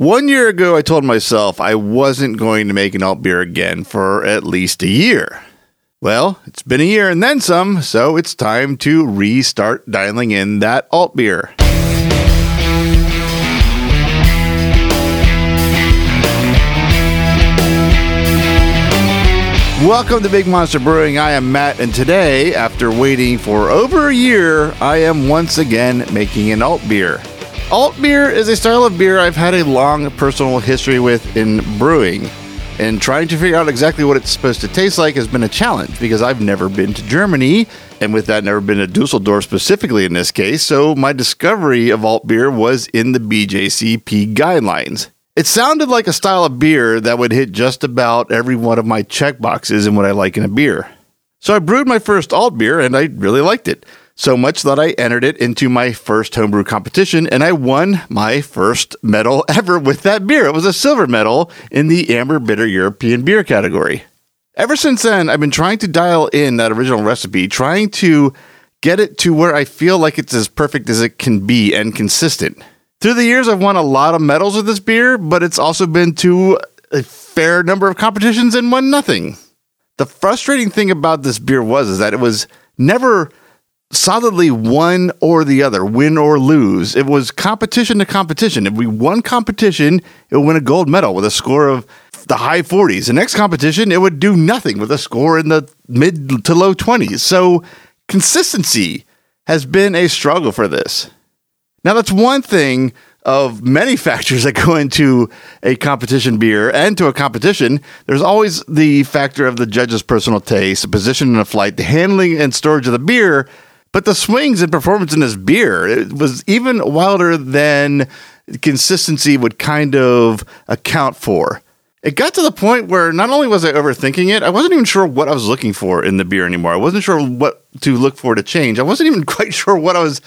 One year ago, I told myself I wasn't going to make an alt beer again for at least a year. Well, it's been a year and then some, so it's time to restart dialing in that alt beer. Welcome to Big Monster Brewing. I am Matt, and today, after waiting for over a year, I am once again making an alt beer. Alt beer is a style of beer I've had a long personal history with in brewing, and trying to figure out exactly what it's supposed to taste like has been a challenge because I've never been to Germany, and with that, never been to Dusseldorf specifically in this case. So my discovery of alt beer was in the BJCP guidelines. It sounded like a style of beer that would hit just about every one of my check boxes in what I like in a beer. So I brewed my first alt beer and I really liked it so much that I entered it into my first homebrew competition and I won my first medal ever with that beer. It was a silver medal in the Amber Bitter European Beer category. Ever since then, I've been trying to dial in that original recipe, trying to get it to where I feel like it's as perfect as it can be and consistent. Through the years, I've won a lot of medals with this beer, but it's also been to a fair number of competitions and won nothing. The frustrating thing about this beer was is that it was never solidly one or the other, win or lose. It was competition to competition. If we won competition, it would win a gold medal with a score of the high 40s. The next competition, it would do nothing with a score in the mid to low 20s. So consistency has been a struggle for this. Now, that's one thing of many factors that go into a competition beer and to a competition. There's always the factor of the judge's personal taste, the position in a flight, the handling and storage of the beer but the swings and performance in this beer was even wilder than consistency would kind of account for. It got to the point where not only was I overthinking it, I wasn't even sure what I was looking for in the beer anymore. I wasn't sure what to look for to change. I wasn't even quite sure what I was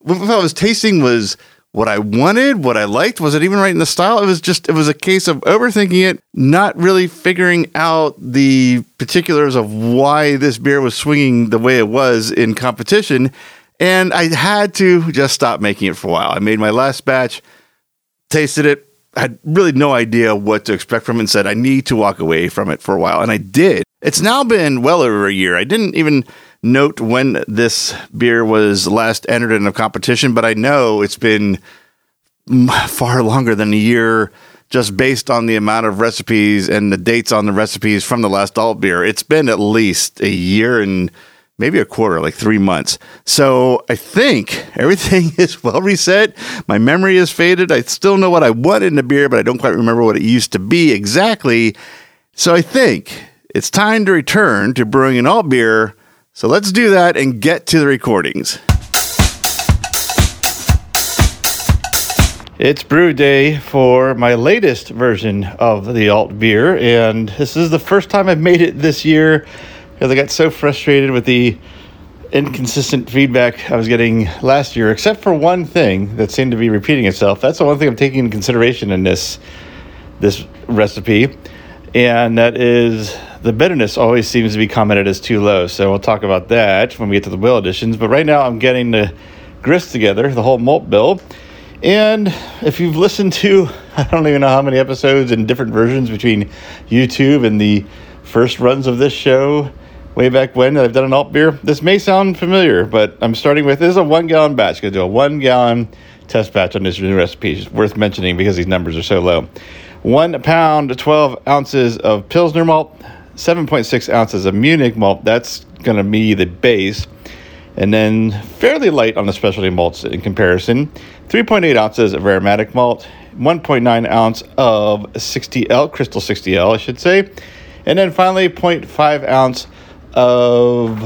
what I was tasting was what I wanted, what I liked. Was it even right in the style? It was just, it was a case of overthinking it, not really figuring out the particulars of why this beer was swinging the way it was in competition. And I had to just stop making it for a while. I made my last batch, tasted it, had really no idea what to expect from it, and said, I need to walk away from it for a while. And I did. It's now been well over a year. I didn't even note when this beer was last entered in a competition, but I know it's been far longer than a year just based on the amount of recipes and the dates on the recipes from the last alt beer. It's been at least a year and maybe a quarter, like three months. So I think everything is well reset. My memory is faded. I still know what I want in the beer, but I don't quite remember what it used to be exactly. So I think it's time to return to brewing an alt beer. So let's do that and get to the recordings. It's brew day for my latest version of the alt beer, and this is the first time I've made it this year because I got so frustrated with the inconsistent feedback I was getting last year, except for one thing that seemed to be repeating itself. That's the one thing I'm taking into consideration in this this recipe, and that is the bitterness always seems to be commented as too low. So we'll talk about that when we get to the will additions. But right now I'm getting the grist together, the whole malt bill. And if you've listened to, I don't even know how many episodes and different versions between YouTube and the first runs of this show way back when that I've done an alt beer, this may sound familiar, but I'm starting with this is a one gallon batch. Gonna do a one gallon test batch on this new recipe. It's worth mentioning because these numbers are so low. One pound, 12 ounces of Pilsner malt, 7.6 ounces of Munich malt. That's going to be the base. And then fairly light on the specialty malts in comparison. 3.8 ounces of aromatic malt, 1.9 ounce of 60L, Crystal 60L, I should say. And then finally, 0.5 ounce of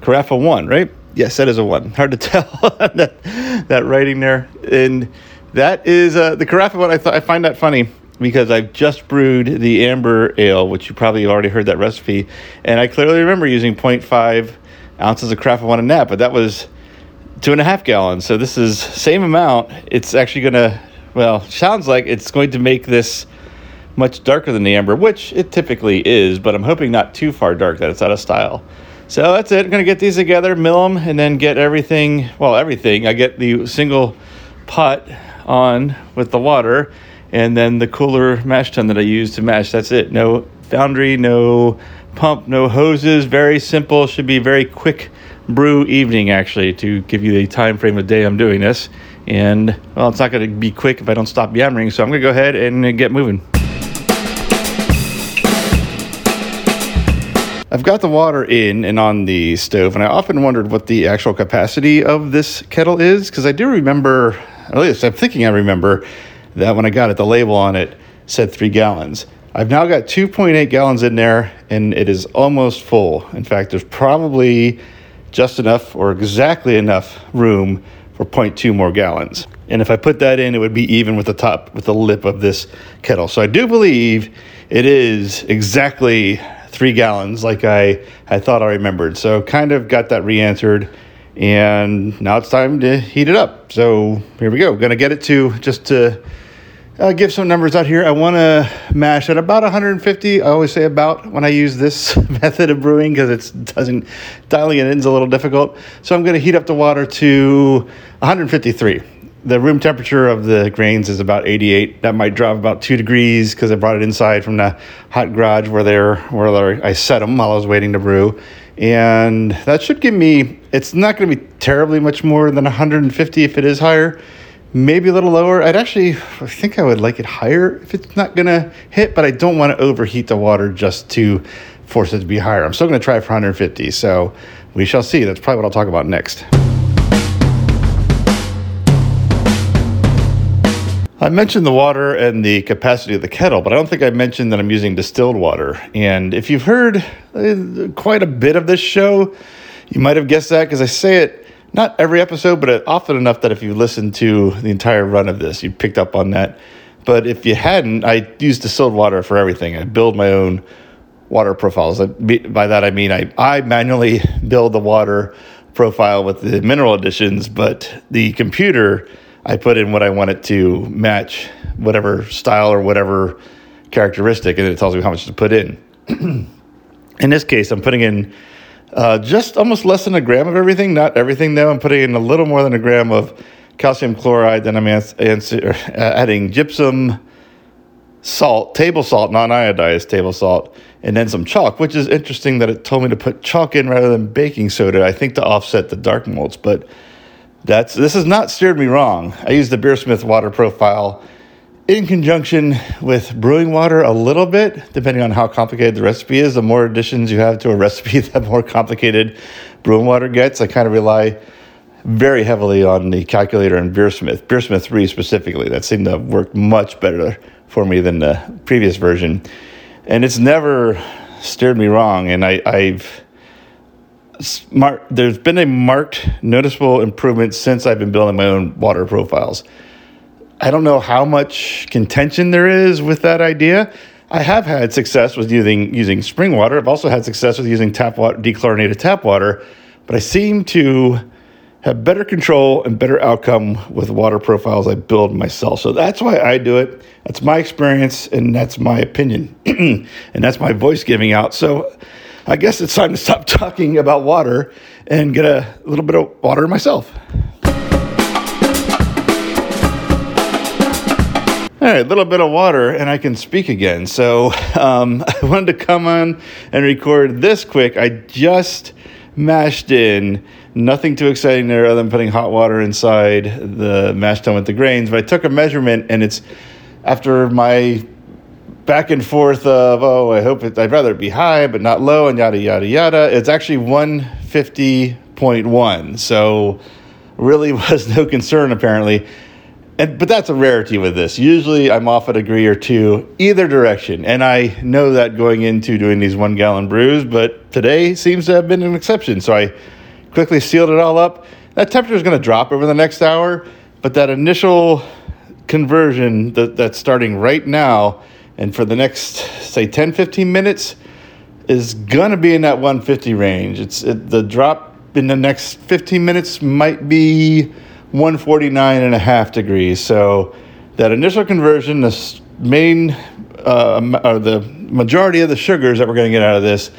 Carafa 1, right? Yes, that is a 1. Hard to tell that, that writing there. And that is uh, the Carafa 1. I, th- I find that funny because I've just brewed the amber ale, which you probably already heard that recipe, and I clearly remember using 0.5 ounces of Carafa One in nap, but that was two and a half gallons. So this is same amount. It's actually gonna, well, sounds like it's going to make this much darker than the amber, which it typically is, but I'm hoping not too far dark that it's out of style. So that's it. I'm gonna get these together, mill them, and then get everything. Well, everything. I get the single pot on with the water and then the cooler mash tun that I use to mash. That's it. No foundry, no pump, no hoses. Very simple. Should be very quick brew evening actually to give you the time frame of day I'm doing this. And well, it's not going to be quick if I don't stop yammering. So I'm going to go ahead and get moving. I've got the water in and on the stove, and I often wondered what the actual capacity of this kettle is because I do remember, at least I'm thinking I remember, that when I got it, the label on it said three gallons. I've now got 2.8 gallons in there, and it is almost full. In fact, there's probably just enough or exactly enough room for 0.2 more gallons. And if I put that in, it would be even with the top, with the lip of this kettle. So I do believe it is exactly three gallons like I, I thought I remembered. So kind of got that re-answered and now it's time to heat it up. So here we go. To get it to just to uh, give some numbers out here. I want to mash at about 150. I always say about when I use this method of brewing because it doesn't dialing it in is a little difficult. So I'm going to heat up the water to 153 the room temperature of the grains is about 88. That might drop about two degrees because I brought it inside from the hot garage where they're where I set them while I was waiting to brew, and that should give me. It's not going to be terribly much more than 150 if it is higher. Maybe a little lower. I'd actually, I think I would like it higher if it's not going to hit, but I don't want to overheat the water just to force it to be higher. I'm still going to try for 150, so we shall see. That's probably what I'll talk about next. I mentioned the water and the capacity of the kettle, but I don't think I mentioned that I'm using distilled water. And if you've heard uh, quite a bit of this show, you might have guessed that because I say it not every episode, but uh, often enough that if you listened to the entire run of this, you picked up on that. But if you hadn't, I use distilled water for everything. I build my own water profiles. By that I mean I, I manually build the water profile with the mineral additions, but the computer I put in what I want it to match whatever style or whatever characteristic, and it tells me how much to put in. in this case, I'm putting in uh, just almost less than a gram of everything. Not everything, though. I'm putting in a little more than a gram of calcium chloride. Then I'm adding gypsum, salt, table salt, non iodized table salt, and then some chalk, which is interesting that it told me to put chalk in rather than baking soda, I think to offset the dark malts. But that's this has not steered me wrong. I use the Beersmith water profile in conjunction with brewing water a little bit, depending on how complicated the recipe is. The more additions you have to a recipe, the more complicated brewing water gets. I kind of rely very heavily on the calculator and Beersmith, Beersmith 3 specifically. That seemed to work much better for me than the previous version. And it's never steered me wrong. And I, I've smart, there's been a marked, noticeable improvement since I've been building my own water profiles. I don't know how much contention there is with that idea. I have had success with using using spring water. I've also had success with using tap water, dechlorinated tap water, but I seem to have better control and better outcome with water profiles I build myself. So that's why I do it. That's my experience and that's my opinion. and that's my voice giving out. So I guess it's time to stop talking about water and get a little bit of water myself. All right, a little bit of water, and I can speak again. So um, I wanted to come on and record this quick. I just mashed in nothing too exciting there other than putting hot water inside the mash tun with the grains. But I took a measurement, and it's after my back and forth of oh I hope it, I'd rather it be high but not low and yada yada yada. It's actually 150.1, so really was no concern apparently. And, but that's a rarity with this. Usually I'm off a degree or two either direction, and I know that going into doing these one gallon brews. But today seems to have been an exception, so I quickly sealed it all up. That temperature is going to drop over the next hour, but that initial conversion that, that's starting right now and for the next say 10 15 minutes is going to be in that 150 range it's it, the drop in the next 15 minutes might be 149 and a half degrees so that initial conversion the main uh, or the majority of the sugars that we're going to get out of this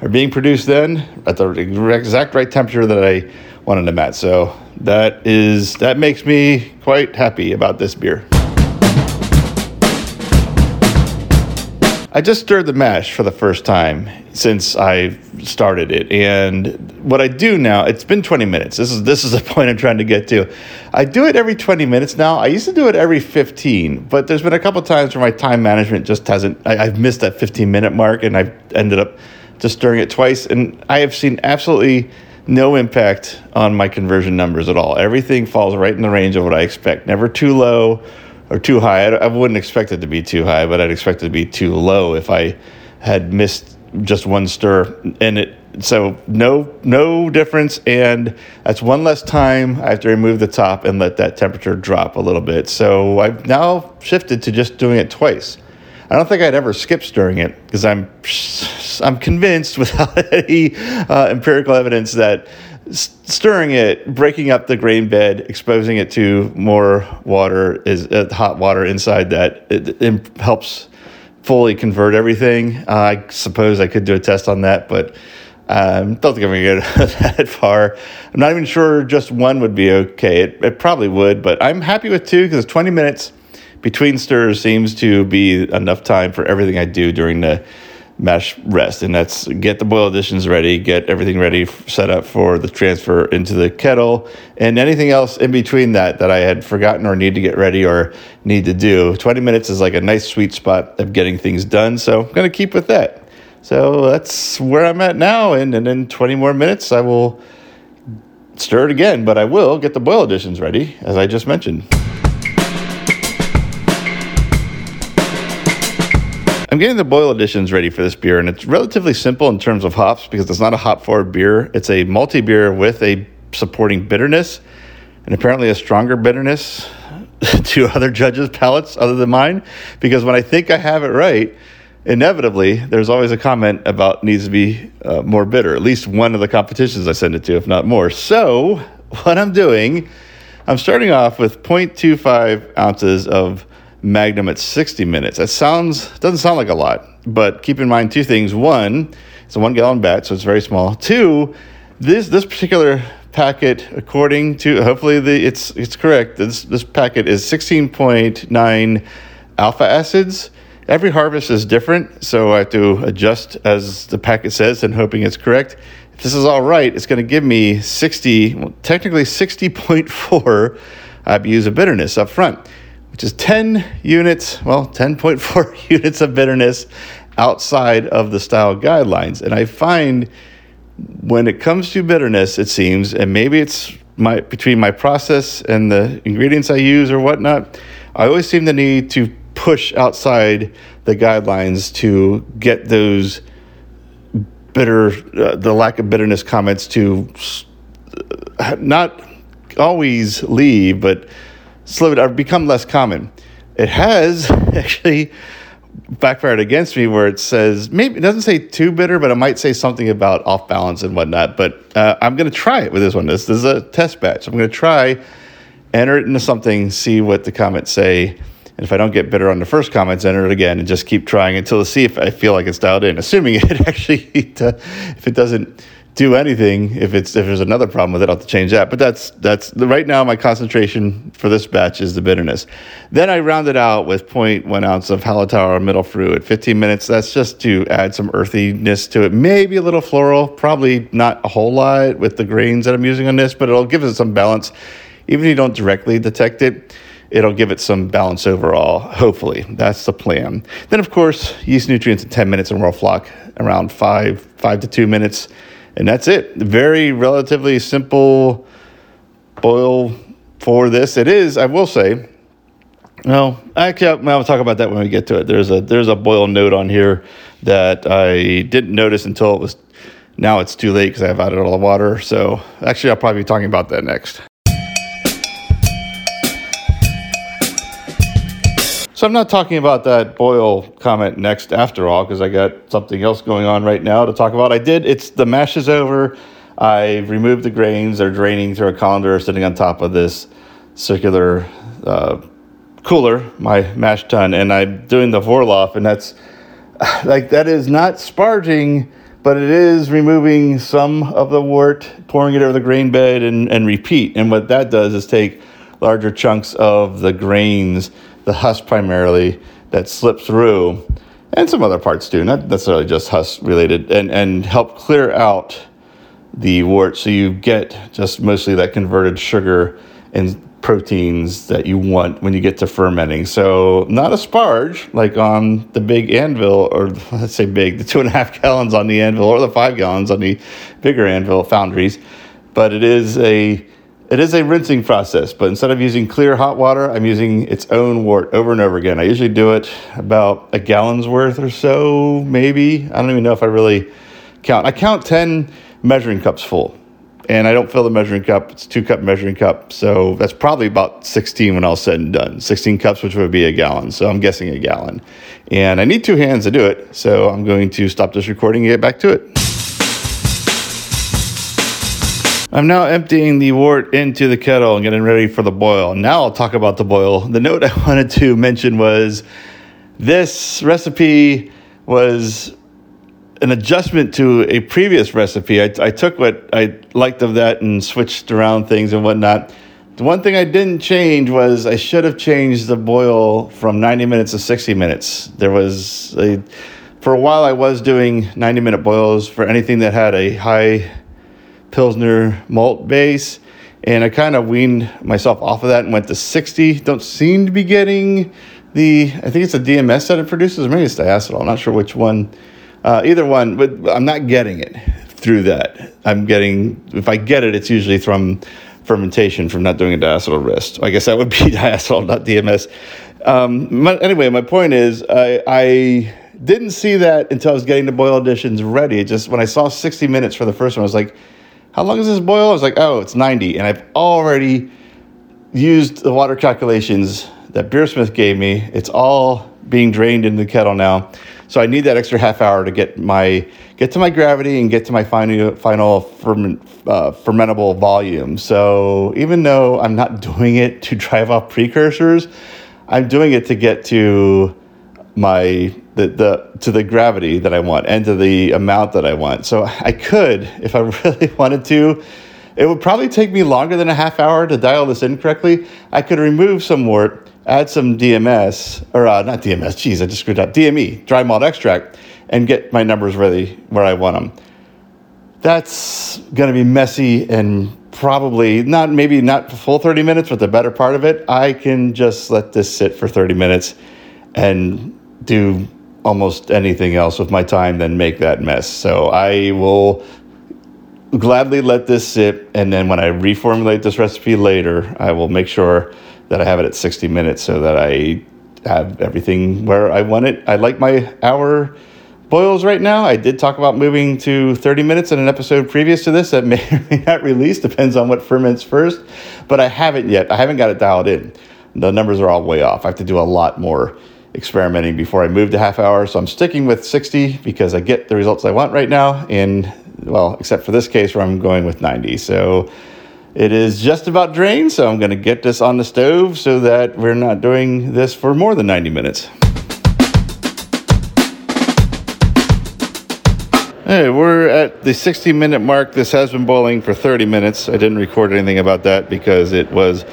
are being produced then at the exact right temperature that I wanted them at. So that is that makes me quite happy about this beer. I just stirred the mash for the first time since I started it, and what I do now, it's been 20 minutes. This is this is the point I'm trying to get to. I do it every 20 minutes now. I used to do it every 15, but there's been a couple times where my time management just hasn't. I, I've missed that 15 minute mark, and I've ended up just stirring it twice, and I have seen absolutely no impact on my conversion numbers at all. Everything falls right in the range of what I expect. Never too low or too high. I, I wouldn't expect it to be too high, but I'd expect it to be too low if I had missed just one stir. And it so no no difference, and that's one less time. I have to remove the top and let that temperature drop a little bit. So I've now shifted to just doing it twice. I don't think I'd ever skip stirring it because I'm I'm convinced without any uh, empirical evidence that stirring it, breaking up the grain bed, exposing it to more water is uh, hot water inside that it, it helps fully convert everything. Uh, I suppose I could do a test on that, but um, don't think I'm going to get that far. I'm not even sure just one would be okay. It, it probably would, but I'm happy with two because 20 minutes between stirs seems to be enough time for everything I do during the mash rest, and that's get the boil additions ready, get everything ready, set up for the transfer into the kettle, and anything else in between that that I had forgotten or need to get ready or need to do. 20 minutes is like a nice sweet spot of getting things done, so I'm going to keep with that. So that's where I'm at now, and, and in 20 more minutes, I will stir it again, but I will get the boil additions ready, as I just mentioned. I'm getting the boil additions ready for this beer, and it's relatively simple in terms of hops because it's not a hop forward beer. It's a multi beer with a supporting bitterness, and apparently a stronger bitterness to other judges' palates other than mine. Because when I think I have it right, inevitably there's always a comment about needs to be uh, more bitter. At least one of the competitions I send it to, if not more. So what I'm doing, I'm starting off with 0.25 ounces of Magnum at 60 minutes. That sounds doesn't sound like a lot, but keep in mind two things. One, it's a one gallon batch, so it's very small. Two, this this particular packet, according to hopefully the it's it's correct. This this packet is 16.9 alpha acids. Every harvest is different, so I have to adjust as the packet says and hoping it's correct. If this is all right, it's going to give me 60, well, technically 60.4 IBUs of bitterness up front which is 10 units, well, 10.4 units of bitterness outside of the style guidelines. And I find when it comes to bitterness, it seems, and maybe it's my between my process and the ingredients I use or whatnot, I always seem to need to push outside the guidelines to get those bitter, uh, the lack of bitterness comments to not always leave, but slowed or become less common. It has actually backfired against me where it says maybe it doesn't say too bitter, but it might say something about off balance and whatnot. But uh, I'm going to try it with this one. This, this is a test batch. I'm going to try, enter it into something, see what the comments say. And if I don't get bitter on the first comments, enter it again and just keep trying until to see if I feel like it's dialed in. Assuming it actually, if it doesn't do anything. If it's if there's another problem with it, I'll have to change that. But that's that's the, right now my concentration for this batch is the bitterness. Then I round it out with 0.1 ounce of Hallertauer Mittelfrüh at 15 minutes. That's just to add some earthiness to it. Maybe a little floral, probably not a whole lot with the grains that I'm using on this, but it'll give it some balance. Even if you don't directly detect it, it'll give it some balance overall. Hopefully, that's the plan. Then, of course, yeast nutrients in 10 minutes and Whirlfloc around five five to two minutes and that's it. Very relatively simple boil for this. It is, I will say. No, actually, I'll talk about that when we get to it. There's a there's a boil note on here that I didn't notice until it was. Now it's too late because I've added all the water. So actually, I'll probably be talking about that next. So I'm not talking about that boil comment next after all because I got something else going on right now to talk about. I did. It's the mash is over. I've removed the grains. They're draining through a colander sitting on top of this circular uh, cooler, my mash tun, and I'm doing the Vorlauf, and that's like that is not sparging, but it is removing some of the wort, pouring it over the grain bed, and, and repeat. And what that does is take larger chunks of the grains the husk primarily that slip through and some other parts too, not necessarily just husk related, and, and help clear out the wort so you get just mostly that converted sugar and proteins that you want when you get to fermenting. So, not a sparge like on the big anvil, or let's say big, the two and a half gallons on the anvil, or the five gallons on the bigger anvil foundries, but it is a it is a rinsing process, but instead of using clear hot water, I'm using its own wort over and over again. I usually do it about a gallon's worth or so, maybe. I don't even know if I really count. I count 10 measuring cups full, and I don't fill the measuring cup. It's two cup measuring cup, so that's probably about 16 when all said and done. 16 cups, which would be a gallon, so I'm guessing a gallon. And I need two hands to do it, so I'm going to stop this recording and get back to it. I'm now emptying the wort into the kettle and getting ready for the boil. Now I'll talk about the boil. The note I wanted to mention was this recipe was an adjustment to a previous recipe. I, I, took what I liked of that and switched around things and whatnot. The one thing I didn't change was I should have changed the boil from 90 minutes to 60 minutes. There was a, for a while I was doing 90 minute boils for anything that had a high Pilsner malt base. And I kind of weaned myself off of that and went to 60. Don't seem to be getting the, I think it's a DMS that it produces, or maybe it's diacetyl. I'm not sure which one. Uh, either one, but I'm not getting it through that. I'm getting, if I get it, it's usually from fermentation from not doing a diacetyl rest. I guess that would be diacetyl, not DMS. Um, my, anyway, my point is, I, I didn't see that until I was getting the boil additions ready. just when I saw 60 minutes for the first one, I was like, how long does this boil? I was like, oh, it's 90. And I've already used the water calculations that Beersmith gave me. It's all being drained into the kettle now. So I need that extra half hour to get my get to my gravity and get to my final final ferment, uh, fermentable volume. So even though I'm not doing it to drive off precursors, I'm doing it to get to my the, the to the gravity that I want and to the amount that I want. So I could, if I really wanted to, it would probably take me longer than a half hour to dial this in correctly. I could remove some wort, add some DMS or uh, not DMS. Geez, I just screwed up. DME, dry malt extract, and get my numbers ready where I want them. That's going to be messy and probably not maybe not full 30 minutes, but the better part of it, I can just let this sit for 30 minutes and do almost anything else with my time than make that mess. So I will gladly let this sit, and then when I reformulate this recipe later, I will make sure that I have it at 60 minutes so that I have everything where I want it. I like my hour boils right now. I did talk about moving to 30 minutes in an episode previous to this that may or may not release, depends on what ferments first, but I haven't yet. I haven't got it dialed in. The numbers are all way off. I have to do a lot more experimenting before I moved to half hour. So I'm sticking with 60 because I get the results I want right now. And well, except for this case where I'm going with 90. So it is just about drained. So I'm going to get this on the stove so that we're not doing this for more than 90 minutes. Hey, we're at the 60 minute mark. This has been boiling for 30 minutes. I didn't record anything about that because it was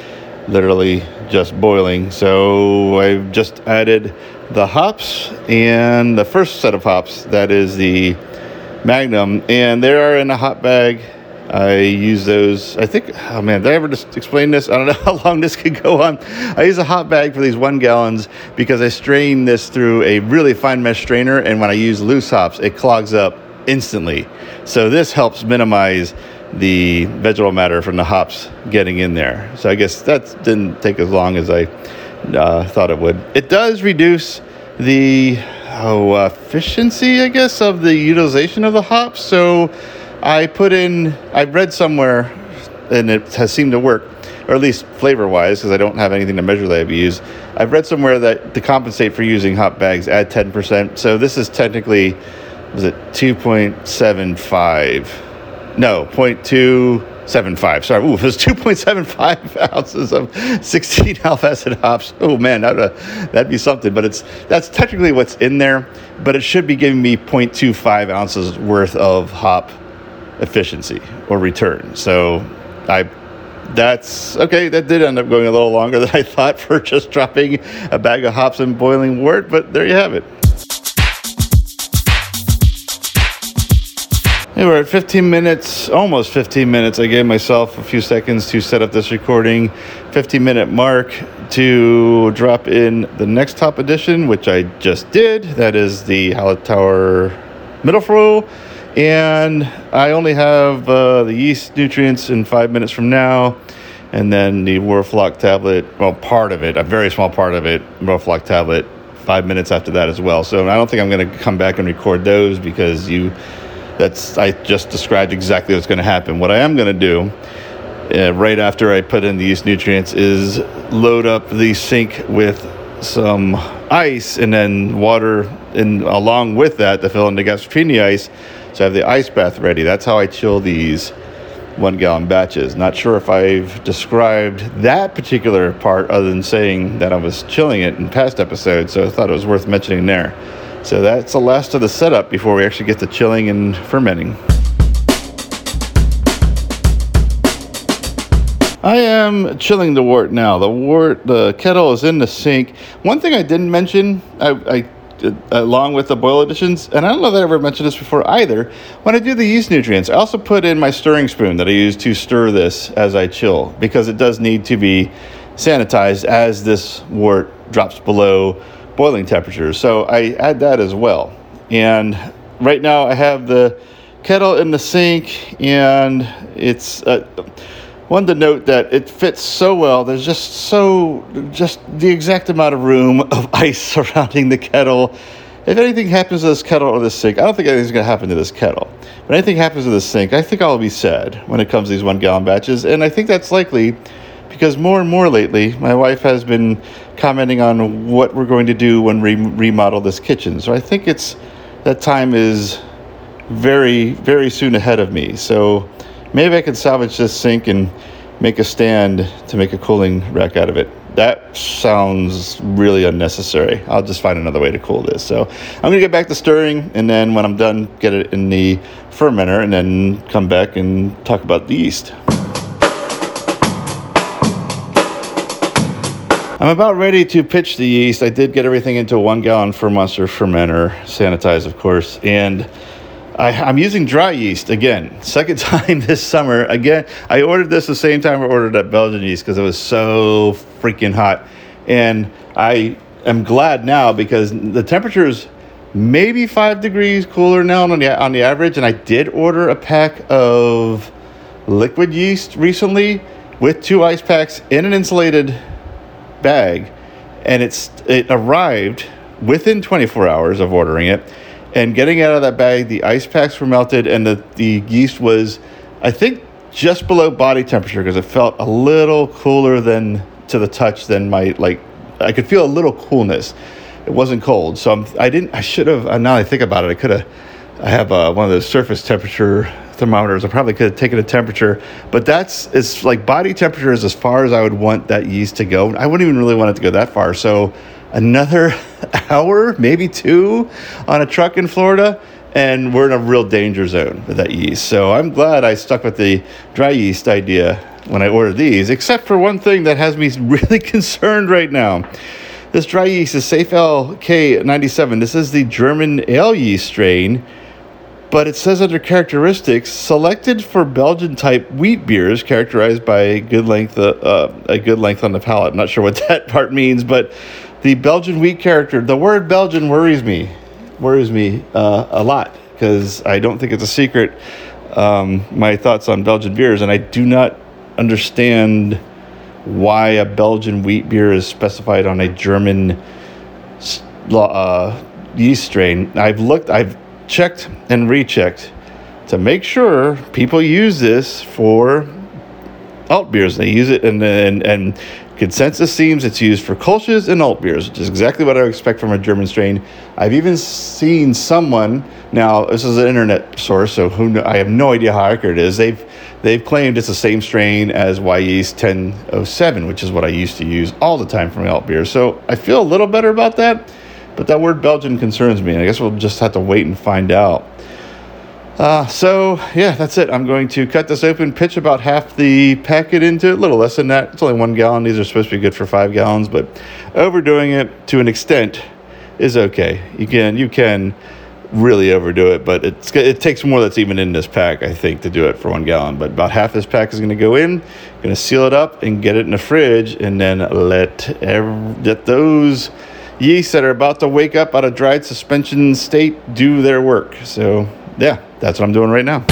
literally just boiling. So I've just added the hops and the first set of hops, that is the Magnum, and they are in a hop bag. I use those. I think, oh man, did I ever just explain this? I don't know how long this could go on. I use a hop bag for these one gallons because I strain this through a really fine mesh strainer, and when I use loose hops, it clogs up instantly. So this helps minimize the vegetable matter from the hops getting in there. So I guess that didn't take as long as I uh, thought it would. It does reduce the oh, efficiency, I guess, of the utilization of the hops. So I put in, I read somewhere, and it has seemed to work, or at least flavor wise, because I don't have anything to measure that I've used. I've read somewhere that to compensate for using hop bags, add 10%. So this is technically, was it 2.75? No, 0.275. Sorry, Ooh, it was 2.75 ounces of 16 alpha acid hops. Oh man, that'd, uh, that'd be something. But it's that's technically what's in there. But it should be giving me 0.25 ounces worth of hop efficiency or return. So I that's okay. That did end up going a little longer than I thought for just dropping a bag of hops and boiling wort, but there you have it. Hey, we're at 15 minutes, almost 15 minutes. I gave myself a few seconds to set up this recording. 15 minute mark to drop in the next top edition, which I just did. That is the Hallertauer Middle Mittelfrüh. And I only have uh, the yeast nutrients in five minutes from now. And then the Whirlfloc tablet, well, part of it, a very small part of it, Whirlfloc tablet, five minutes after that as well. So I don't think I'm going to come back and record those because you that's I just described exactly what's going to happen. What I am going to do uh, right after I put in these nutrients is load up the sink with some ice and then water and along with that to fill in the the ice so I have the ice bath ready. That's how I chill these one gallon batches. Not sure if I've described that particular part other than saying that I was chilling it in past episodes, so I thought it was worth mentioning there. So that's the last of the setup before we actually get to chilling and fermenting. I am chilling the wort now. The wort, the kettle is in the sink. One thing I didn't mention, I, I uh, along with the boil additions, and I don't know that I ever mentioned this before either. When I do the yeast nutrients, I also put in my stirring spoon that I use to stir this as I chill because it does need to be sanitized as this wort drops below boiling temperature. So I add that as well. And right now I have the kettle in the sink, and it's uh, one to note that it fits so well. There's just so just the exact amount of room of ice surrounding the kettle. If anything happens to this kettle or this sink, I don't think anything's going to happen to this kettle. But anything happens to this sink, I think I'll be sad when it comes to these one gallon batches. And I think that's likely because more and more lately, my wife has been commenting on what we're going to do when we remodel this kitchen. So I think it's that time is very, very soon ahead of me. So maybe I can salvage this sink and make a stand to make a cooling rack out of it. That sounds really unnecessary. I'll just find another way to cool this. So I'm going to get back to stirring, and then when I'm done, get it in the fermenter, and then come back and talk about the yeast. I'm about ready to pitch the yeast. I did get everything into a one gallon fermenter fermenter, sanitized, of course, and I, am using dry yeast again. Second time this summer. Again, I ordered this the same time I ordered that Belgian yeast because it was so freaking hot, and I am glad now because the temperature is maybe five degrees cooler now on the on the average. And I did order a pack of liquid yeast recently with two ice packs in an insulated bag, and it's it arrived within 24 hours of ordering it. And getting out of that bag, the ice packs were melted, and the, the yeast was, I think, just below body temperature because it felt a little cooler than to the touch than my like. I could feel a little coolness. It wasn't cold, so I'm, I didn't. I should have. Now I think about it, I could have. I have uh, one of those surface temperature thermometers. I probably could have taken a temperature, but that's it's like body temperature is as far as I would want that yeast to go. I wouldn't even really want it to go that far. So another hour, maybe two, on a truck in Florida, and we're in a real danger zone with that yeast. So I'm glad I stuck with the dry yeast idea when I ordered these, except for one thing that has me really concerned right now. This dry yeast is SafAle K97. This is the German ale yeast strain but it says under characteristics selected for Belgian type wheat beers characterized by a good length uh, uh, a good length on the palate. I'm not sure what that part means, but the Belgian wheat character, the word Belgian worries me, worries me uh, a lot because I don't think it's a secret. Um, my thoughts on Belgian beers, and I do not understand why a Belgian wheat beer is specified on a German uh, yeast strain. I've looked, I've checked and rechecked to make sure people use this for alt beers. They use it, and and and consensus seems it's used for Kolsch's and alt beers, which is exactly what I would expect from a German strain. I've even seen someone now. This is an internet source, so who I have no idea how accurate it is. They've they've claimed it's the same strain as Wyeast 1007, which is what I used to use all the time from alt beers. So I feel a little better about that. But that word Belgian concerns me. I guess we'll just have to wait and find out. Uh, so, yeah, that's it. I'm going to cut this open, pitch about half the packet into it, a little less than that. It's only one gallon. These are supposed to be good for five gallons, but overdoing it to an extent is okay. You can, you can really overdo it, but it's it takes more that's even in this pack, I think, to do it for one gallon. But about half this pack is going to go in, going to seal it up and get it in the fridge, and then let every, let those yeast that are about to wake up out of dried suspension state do their work. So yeah, that's what I'm doing right now.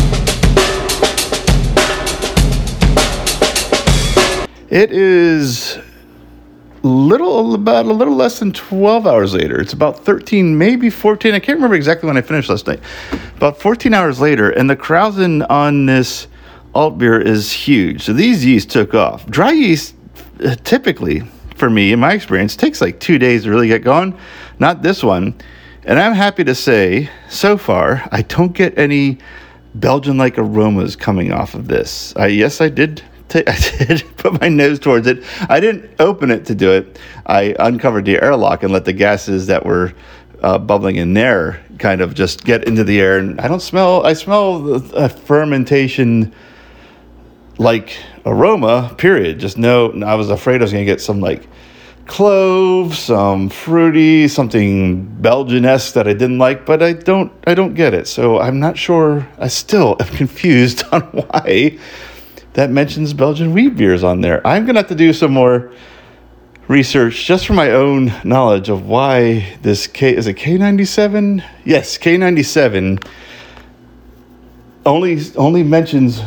It is little about a little less than 12 hours later. It's about 13, maybe 14. I can't remember exactly when I finished last night. About 14 hours later, and the krausen on this alt beer is huge. So these yeast took off. Dry yeast uh, typically for me in my experience takes like 2 days to really get going. Not this one. And I'm happy to say so far I don't get any Belgian like aromas coming off of this. I yes I did I did put my nose towards it. I didn't open it to do it. I uncovered the airlock and let the gases that were uh, bubbling in there kind of just get into the air. And I don't smell. I smell a fermentation like aroma. Period. Just no. I was afraid I was going to get some like clove, some fruity, something Belgian-esque that I didn't like, but I don't. I don't get it. So I'm not sure. I still am confused on why that mentions Belgian wheat beers on there. I'm to have to do some more research just for my own knowledge of why this K is it K97? Yes, K97 only only mentions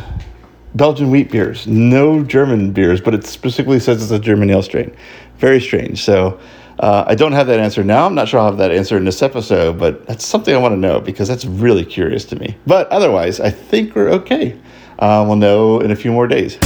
Belgian wheat beers, no German beers, but it specifically says it's a German ale strain. Very strange. So uh, I don't have that answer now. I'm not sure I'll have that answer in this episode, but that's something I want to know because that's really curious to me. But otherwise, I think we're okay. Uh, we'll know in a few more days.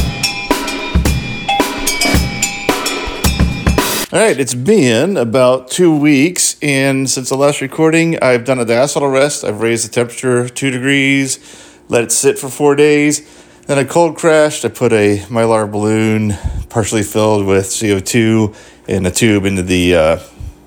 All right, it's been about two weeks, and since the last recording, I've done a diacetyl rest. I've raised the temperature two degrees, let it sit for four days. Then I cold crashed. I put a mylar balloon, partially filled with CO2, in a tube into the uh,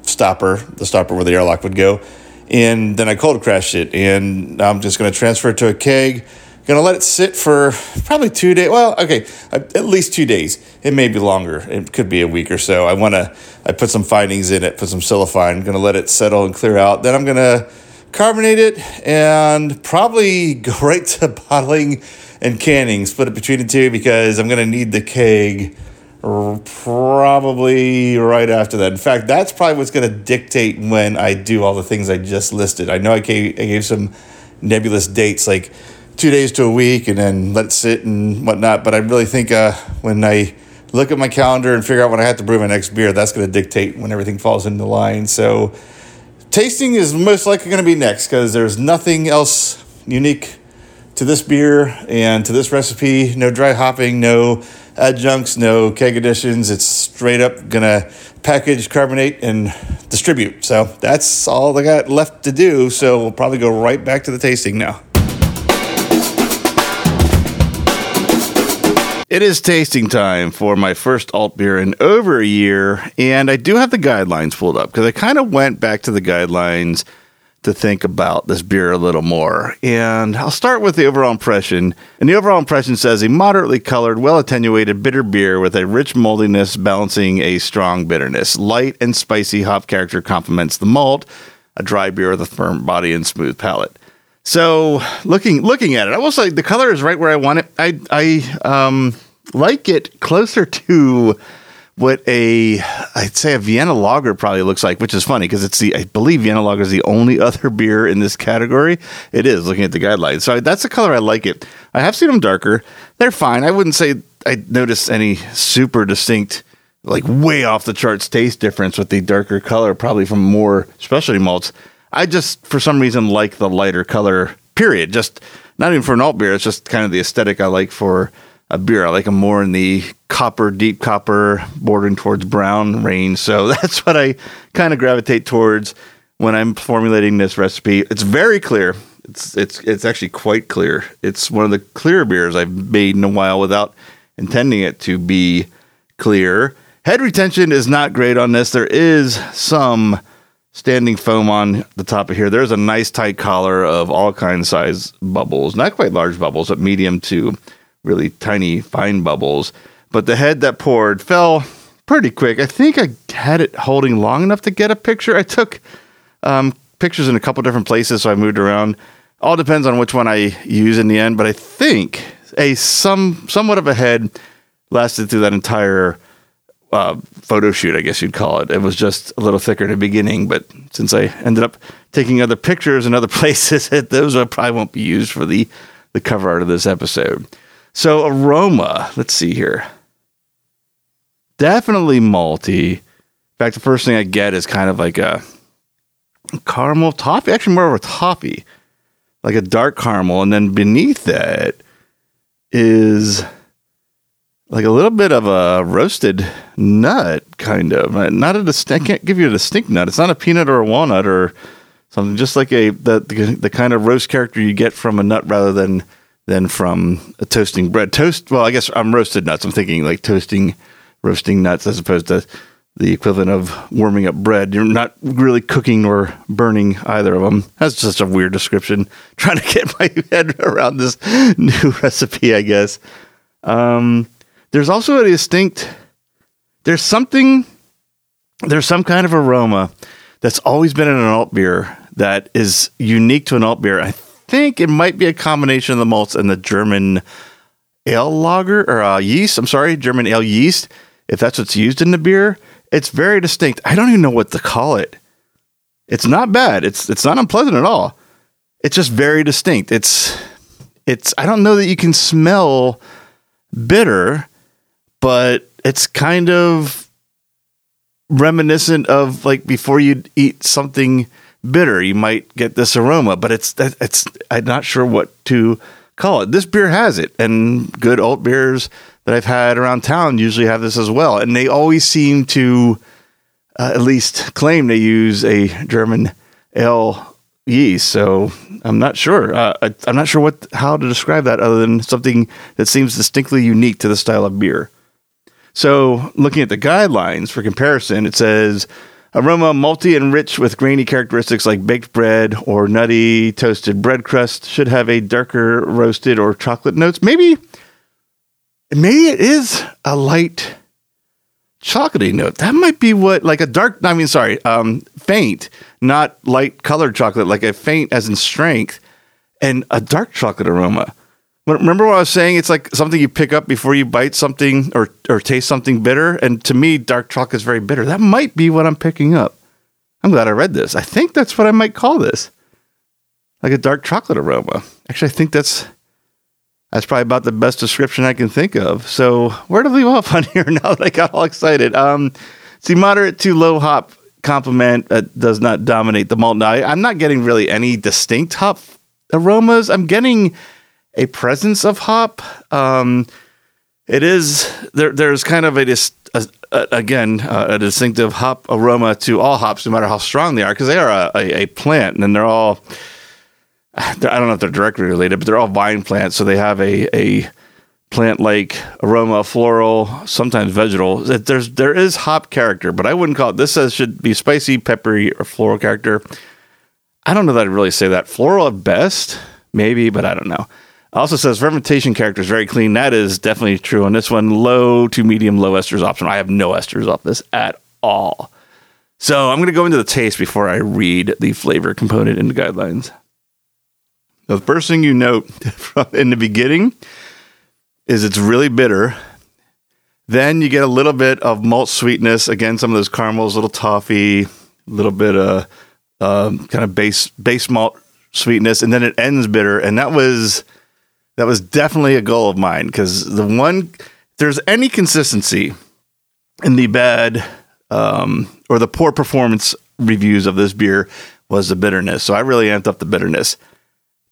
stopper, the stopper where the airlock would go. And then I cold crashed it, and I'm just going to transfer it to a keg Gonna let it sit for probably two days. Well, okay, at least two days. It may be longer. It could be a week or so. I want to. I put some finings in it. Put some silifine. Gonna let it settle and clear out. Then I'm gonna carbonate it and probably go right to bottling and canning. Split it between the two because I'm gonna need the keg probably right after that. In fact, that's probably what's going to dictate when I do all the things I just listed. I know I gave, I gave some nebulous dates like two days to a week and then let it sit and whatnot. But I really think uh, when I look at my calendar and figure out when I have to brew my next beer, that's going to dictate when everything falls into line. So tasting is most likely going to be next because there's nothing else unique to this beer and to this recipe. No dry hopping, no adjuncts, no keg additions. It's straight up to package, carbonate, and distribute. So that's all I got left to do. So we'll probably go right back to the tasting now. It is tasting time for my first alt beer in over a year, and I do have the guidelines pulled up because I kind of went back to the guidelines to think about this beer a little more. And I'll start with the overall impression. And the overall impression says a moderately colored, well attenuated bitter beer with a rich maltiness balancing a strong bitterness. Light and spicy hop character complements the malt, a dry beer with a firm body and smooth palate. So looking looking at it, I will say the color is right where I want it. I I um, like it closer to what a I'd say a Vienna lager probably looks like, which is funny because it's the I believe Vienna lager is the only other beer in this category. It is looking at the guidelines, so that's the color I like it. I have seen them darker; they're fine. I wouldn't say I noticed any super distinct, like way off the charts taste difference with the darker color, probably from more specialty malts. I just, for some reason, like the lighter color, period. Just not even for an alt beer. It's just kind of the aesthetic I like for a beer. I like them more in the copper, deep copper, bordering towards brown range. So that's what I kind of gravitate towards when I'm formulating this recipe. It's very clear. It's it's it's actually quite clear. It's one of the clearer beers I've made in a while without intending it to be clear. Head retention is not great on this. There is some standing foam on the top of here. There's a nice tight collar of all kinds size bubbles, not quite large bubbles, but medium to really tiny fine bubbles. But the head that poured fell pretty quick. I think I had it holding long enough to get a picture. I took um, pictures in a couple different places, so I moved around. All depends on which one I use in the end, but I think a some somewhat of a head lasted through that entire uh, photo shoot, I guess you'd call it. It was just a little thicker in the beginning, but since I ended up taking other pictures in other places, those probably won't be used for the the cover art of this episode. So aroma, let's see here. Definitely malty. In fact, the first thing I get is kind of like a caramel toffee, actually more of a toffee, like a dark caramel, and then beneath that is like a little bit of a roasted nut, kind of. Uh, not a distinct. I can't give you a distinct nut. It's not a peanut or a walnut or something. Just like a the, the the kind of roast character you get from a nut rather than than from a toasting bread. Toast. Well, I guess I'm roasted nuts. I'm thinking like toasting, roasting nuts as opposed to the equivalent of warming up bread. You're not really cooking or burning either of them. That's just a weird description. Trying to get my head around this new recipe, I guess. Um, there's also a distinct, there's something, there's some kind of aroma that's always been in an alt beer that is unique to an alt beer. I think it might be a combination of the malts and the German ale lager or uh, yeast. I'm sorry, German ale yeast. If that's what's used in the beer, it's very distinct. I don't even know what to call it. It's not bad. It's it's not unpleasant at all. It's just very distinct. It's it's I don't know that you can smell bitter, but it's kind of reminiscent of like before you eat something bitter, you might get this aroma, but it's it's I'm not sure what to call it. This beer has it, and good alt beers that I've had around town usually have this as well, and they always seem to uh, at least claim they use a German ale yeast. So I'm not sure. Uh, I, I'm not sure what how to describe that other than something that seems distinctly unique to the style of beer. So, looking at the guidelines for comparison, it says aroma malty and rich with grainy characteristics like baked bread or nutty toasted bread crust should have a darker roasted or chocolate notes. Maybe, maybe it is a light chocolatey note. That might be what, like a dark. I mean, sorry, um, faint, not light colored chocolate, like a faint as in strength, and a dark chocolate aroma. Remember what I was saying? It's like something you pick up before you bite something or, or taste something bitter. And to me, dark chocolate is very bitter. That might be what I'm picking up. I'm glad I read this. I think that's what I might call this. Like a dark chocolate aroma. Actually, I think that's that's probably about the best description I can think of. So where to leave off on here now that I got all excited? Um, see, moderate to low hop complement uh, does not dominate the malt. Now, I, I'm not getting really any distinct hop aromas. I'm getting a presence of hop. Um, it is there. There's kind of a, a, a again uh, a distinctive hop aroma to all hops, no matter how strong they are, because they are a, a, plant, and they're all. I don't know if they're directly related, but they're all vine plants, so they have a a plant like aroma, floral, sometimes vegetal. There's there is hop character, but I wouldn't call it. This says should be spicy, peppery, or floral character. I don't know that I'd really say that. Floral at best, maybe, but I don't know. Also says fermentation character is very clean. That is definitely true on this one. Low to medium, low esters option. I have no esters off this at all. So I'm going to go into the taste before I read the flavor component in the guidelines. The first thing you note in the beginning is it's really bitter. Then you get a little bit of malt sweetness. Again, some of those caramels, little toffee, a little bit of um, kind of base base malt sweetness, and then it ends bitter. And that was that was definitely a goal of mine because the one, there's any consistency in the bad um, or the poor performance reviews of this beer was the bitterness. So I really amped up the bitterness.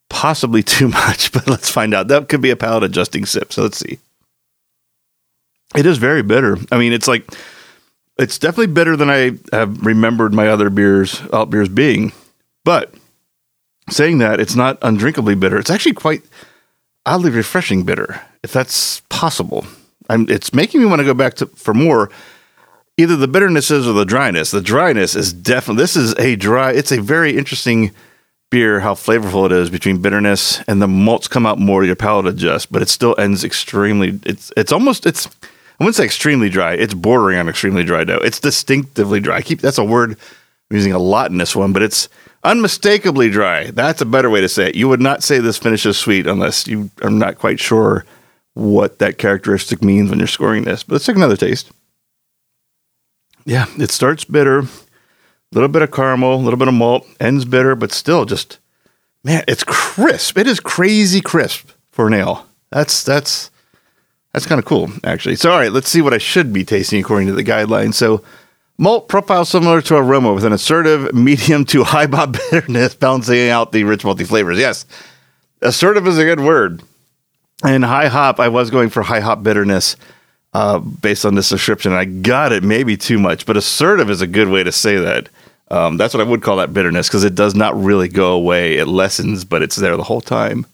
Possibly too much, but let's find out. That could be a palate adjusting sip. So let's see. It is very bitter. I mean, it's like it's definitely bitter than I have remembered my other beers, alt beers being. But saying that, it's not undrinkably bitter. It's actually quite oddly refreshing bitter, if that's possible. I'm, it's making me want to go back to for more. Either the bitternesses or the dryness. The dryness is definitely. This is a dry. It's a very interesting beer. How flavorful it is between bitterness and the malts come out more. Your palate adjusts, but it still ends extremely. It's it's almost it's. I wouldn't say extremely dry. It's bordering on extremely dry though. It's distinctively dry. I keep that's a word I'm using a lot in this one, but it's unmistakably dry. That's a better way to say it. You would not say this finishes sweet unless you are not quite sure what that characteristic means when you're scoring this. But let's take another taste. Yeah, it starts bitter, a little bit of caramel, a little bit of malt, ends bitter, but still just man, it's crisp. It is crazy crisp for an ale. That's that's that's kind of cool, actually. So, all right, let's see what I should be tasting according to the guidelines. So, malt profile similar to aroma with an assertive medium to high bop bitterness, balancing out the rich malty flavors. Yes, assertive is a good word. And high hop, I was going for high hop bitterness uh, based on this description. I got it maybe too much, but assertive is a good way to say that. Um, that's what I would call that bitterness because it does not really go away. It lessens, but it's there the whole time.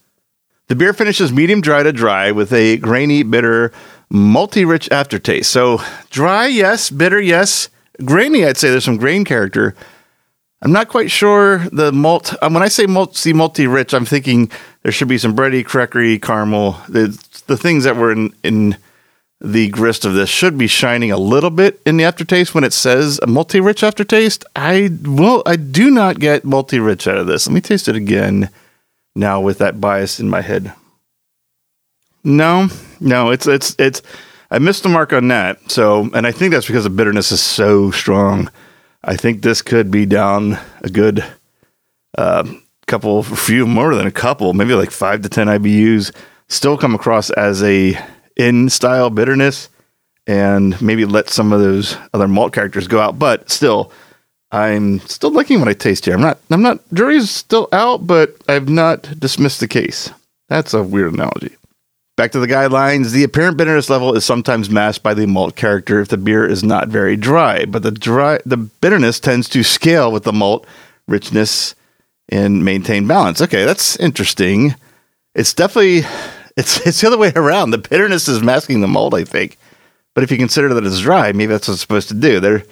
The beer finishes medium dry to dry with a grainy, bitter, malty rich aftertaste. So dry, yes. Bitter, yes. Grainy, I'd say there's some grain character. I'm not quite sure the malt. Um, when I say malty malty rich, I'm thinking there should be some bready, crackery, caramel. The the things that were in in the grist of this should be shining a little bit in the aftertaste when it says a malty-rich aftertaste. I will I do not get malty-rich out of this. Let me taste it again now with that bias in my head. No, no, it's it's it's I missed the mark on that. So, and I think that's because the bitterness is so strong. I think this could be down a good uh, couple, few more than a couple, maybe like five to ten IBUs. Still come across as a in style bitterness and maybe let some of those other malt characters go out. But still, I'm still liking what I taste here. I'm not, I'm not, jury's still out, but I've not dismissed the case. That's a weird analogy. Back to the guidelines. The apparent bitterness level is sometimes masked by the malt character if the beer is not very dry, but the dry, the bitterness tends to scale with the malt richness and maintain balance. Okay, that's interesting. It's definitely it's it's the other way around. The bitterness is masking the malt, I think. But if you consider that it's dry, maybe that's what it's supposed to do. They're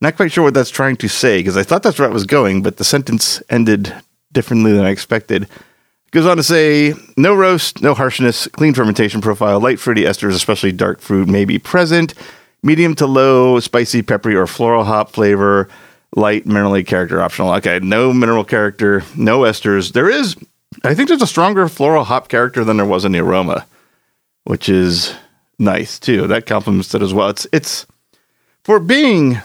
not quite sure what that's trying to say because I thought that's where it was going, but the sentence ended differently than I expected. Goes on to say no roast, no harshness, clean fermentation profile, light fruity esters, especially dark fruit, may be present. Medium to low, spicy, peppery, or floral hop flavor. Light mineral character optional. Okay, no mineral character, no esters. There is I think there's a stronger floral hop character than there was in the aroma, which is nice too. That complements it as well. It's it's for being.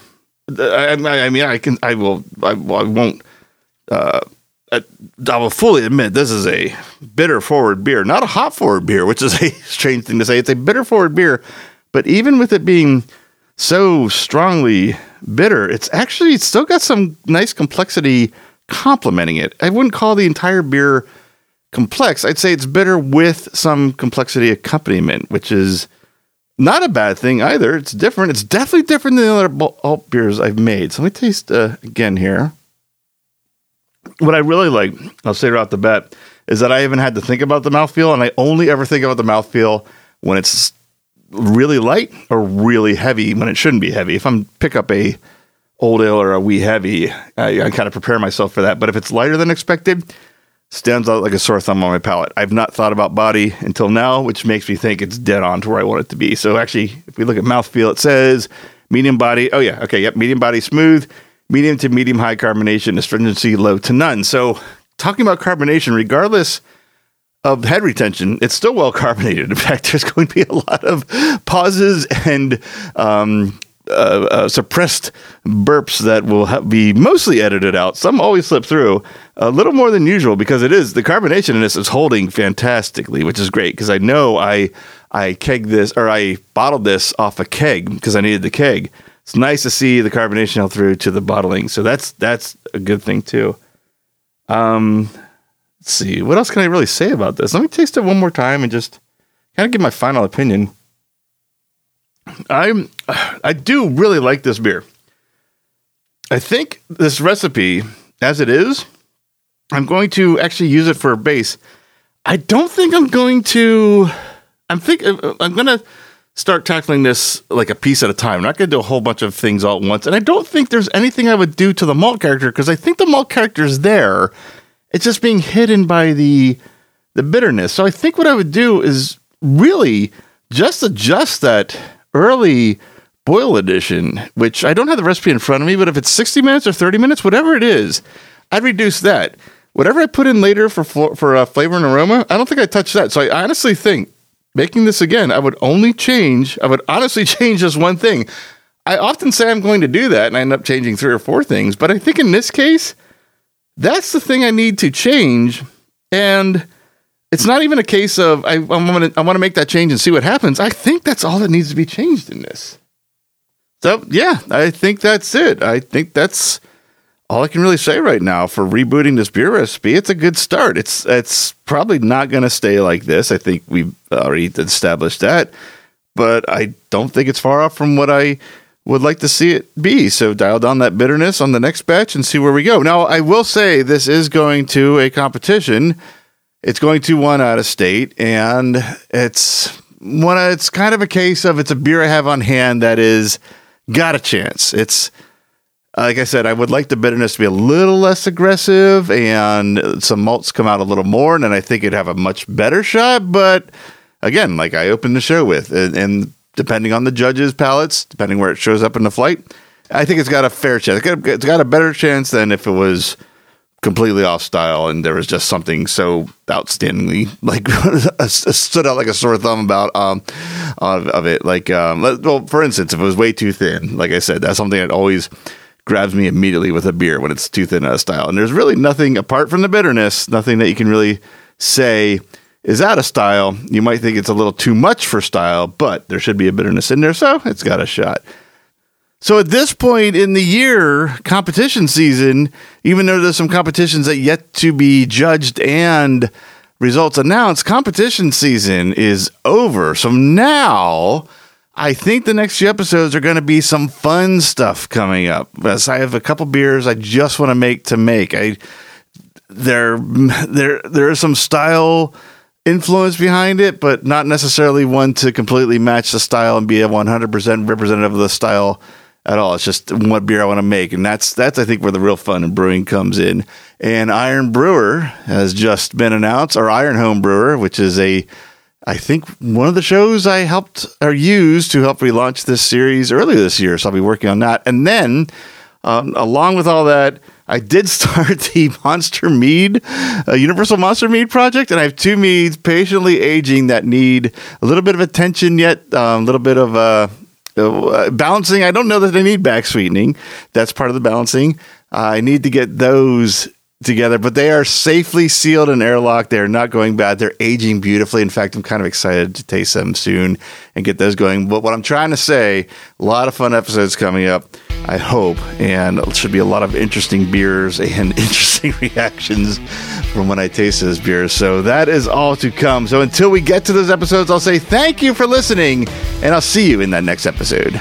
I, I mean, I can. I will. I, I won't. Uh, I, I will fully admit this is a bitter forward beer, not a hop forward beer, which is a strange thing to say. It's a bitter forward beer, but even with it being so strongly bitter, it's actually still got some nice complexity complementing it. I wouldn't call the entire beer complex. I'd say it's bitter with some complexity accompaniment, which is not a bad thing either. It's different. It's definitely different than the other alt beers I've made. So let me taste uh, again here. What I really like, I'll say right off the bat, is that I haven't had to think about the mouthfeel, and I only ever think about the mouthfeel when it's really light or really heavy when it shouldn't be heavy. If I'm pick up a old ale or a wee heavy, I, I kind of prepare myself for that. But if it's lighter than expected, stands out like a sore thumb on my palate. I've not thought about body until now, which makes me think it's dead on to where I want it to be. So actually, if we look at mouthfeel, it says medium body. Oh yeah, okay, yep, medium body, smooth, medium to medium high carbonation, astringency low to none. So talking about carbonation, regardless of head retention, it's still well carbonated. In fact, there's going to be a lot of pauses and um, uh, uh, suppressed burps that will ha- be mostly edited out. Some always slip through a little more than usual because it is the carbonation in this is holding fantastically, which is great because I know I I keg this or I bottled this off a keg because I needed the keg. It's nice to see the carbonation held through to the bottling, so that's that's a good thing too. Um, let's see what else can I really say about this. Let me taste it one more time and just kind of give my final opinion. I'm I do really like this beer. I think this recipe, as it is, I'm going to actually use it for a base. I don't think I'm going to. I'm think I'm to start tackling this like a piece at a time. I'm not going to do a whole bunch of things all at once. And I don't think there's anything I would do to the malt character because I think the malt character is there. It's just being hidden by the the bitterness. So I think what I would do is really just adjust that early boil edition, which I don't have the recipe in front of me, but if it's 60 minutes or 30 minutes, whatever it is, I'd reduce that. Whatever I put in later for for uh, flavor and aroma, I don't think I touch that. So I honestly think making this again, I would only change. I would honestly change just one thing. I often say I'm going to do that, and I end up changing three or four things. But I think in this case, that's the thing I need to change. And it's not even a case of I, to I want to make that change and see what happens. I think that's all that needs to be changed in this. So yeah, I think that's it. I think that's all I can really say right now for rebooting this beer recipe. It's a good start. It's it's probably not going to stay like this. I think we've already established that, but I don't think it's far off from what I would like to see it be. So dial down that bitterness on the next batch and see where we go. Now, I will say this is going to a competition. It's going to one out of state, and it's one. It's kind of a case of it's a beer I have on hand that is got a chance. It's like I said, I would like the bitterness to be a little less aggressive and some malts come out a little more, and then I think it'd have a much better shot. But again, like I opened the show with, and, and depending on the judges' palates, depending where it shows up in the flight, I think it's got a fair chance. It's got a better chance than if it was completely off style and there was just something so outstandingly like stood out like a sore thumb about um of, of it like um well for instance if it was way too thin like i said that's something that always grabs me immediately with a beer when it's too thin out of style. And there's really nothing apart from the bitterness nothing that you can really say is out of style. You might think it's a little too much for style but there should be a bitterness in there so it's got a shot. So at this point in the year, competition season, even though there's some competitions that yet to be judged and results announced, competition season is over. So now I think the next few episodes are going to be some fun stuff coming up. As I have a couple beers I just want to make to make. I there there there is some style influence behind it, but not necessarily one to completely match the style and be a 100% representative of the style at all. It's just what beer I want to make, and that's that's I think where the real fun in brewing comes in. And Iron Brewer has just been announced, or Iron Home Brewer, which is a I think one of the shows I helped or used to help relaunch this series earlier this year. So I'll be working on that, and then um, along with all that. I did start the Monster Mead, uh, Universal Monster Mead project, and I have two meads patiently aging that need a little bit of attention yet, a um, little bit of uh, uh, balancing, I don't know that they need back sweetening. That's part of the balancing. I need to get those together, but they are safely sealed and airlocked. They're not going bad. They're aging beautifully. In fact, I'm kind of excited to taste them soon and get those going. But what I'm trying to say, a lot of fun episodes coming up, I hope, and it should be a lot of interesting beers and interesting reactions from when I taste those beers. So that is all to come. So until we get to those episodes, I'll say thank you for listening, and I'll see you in that next episode.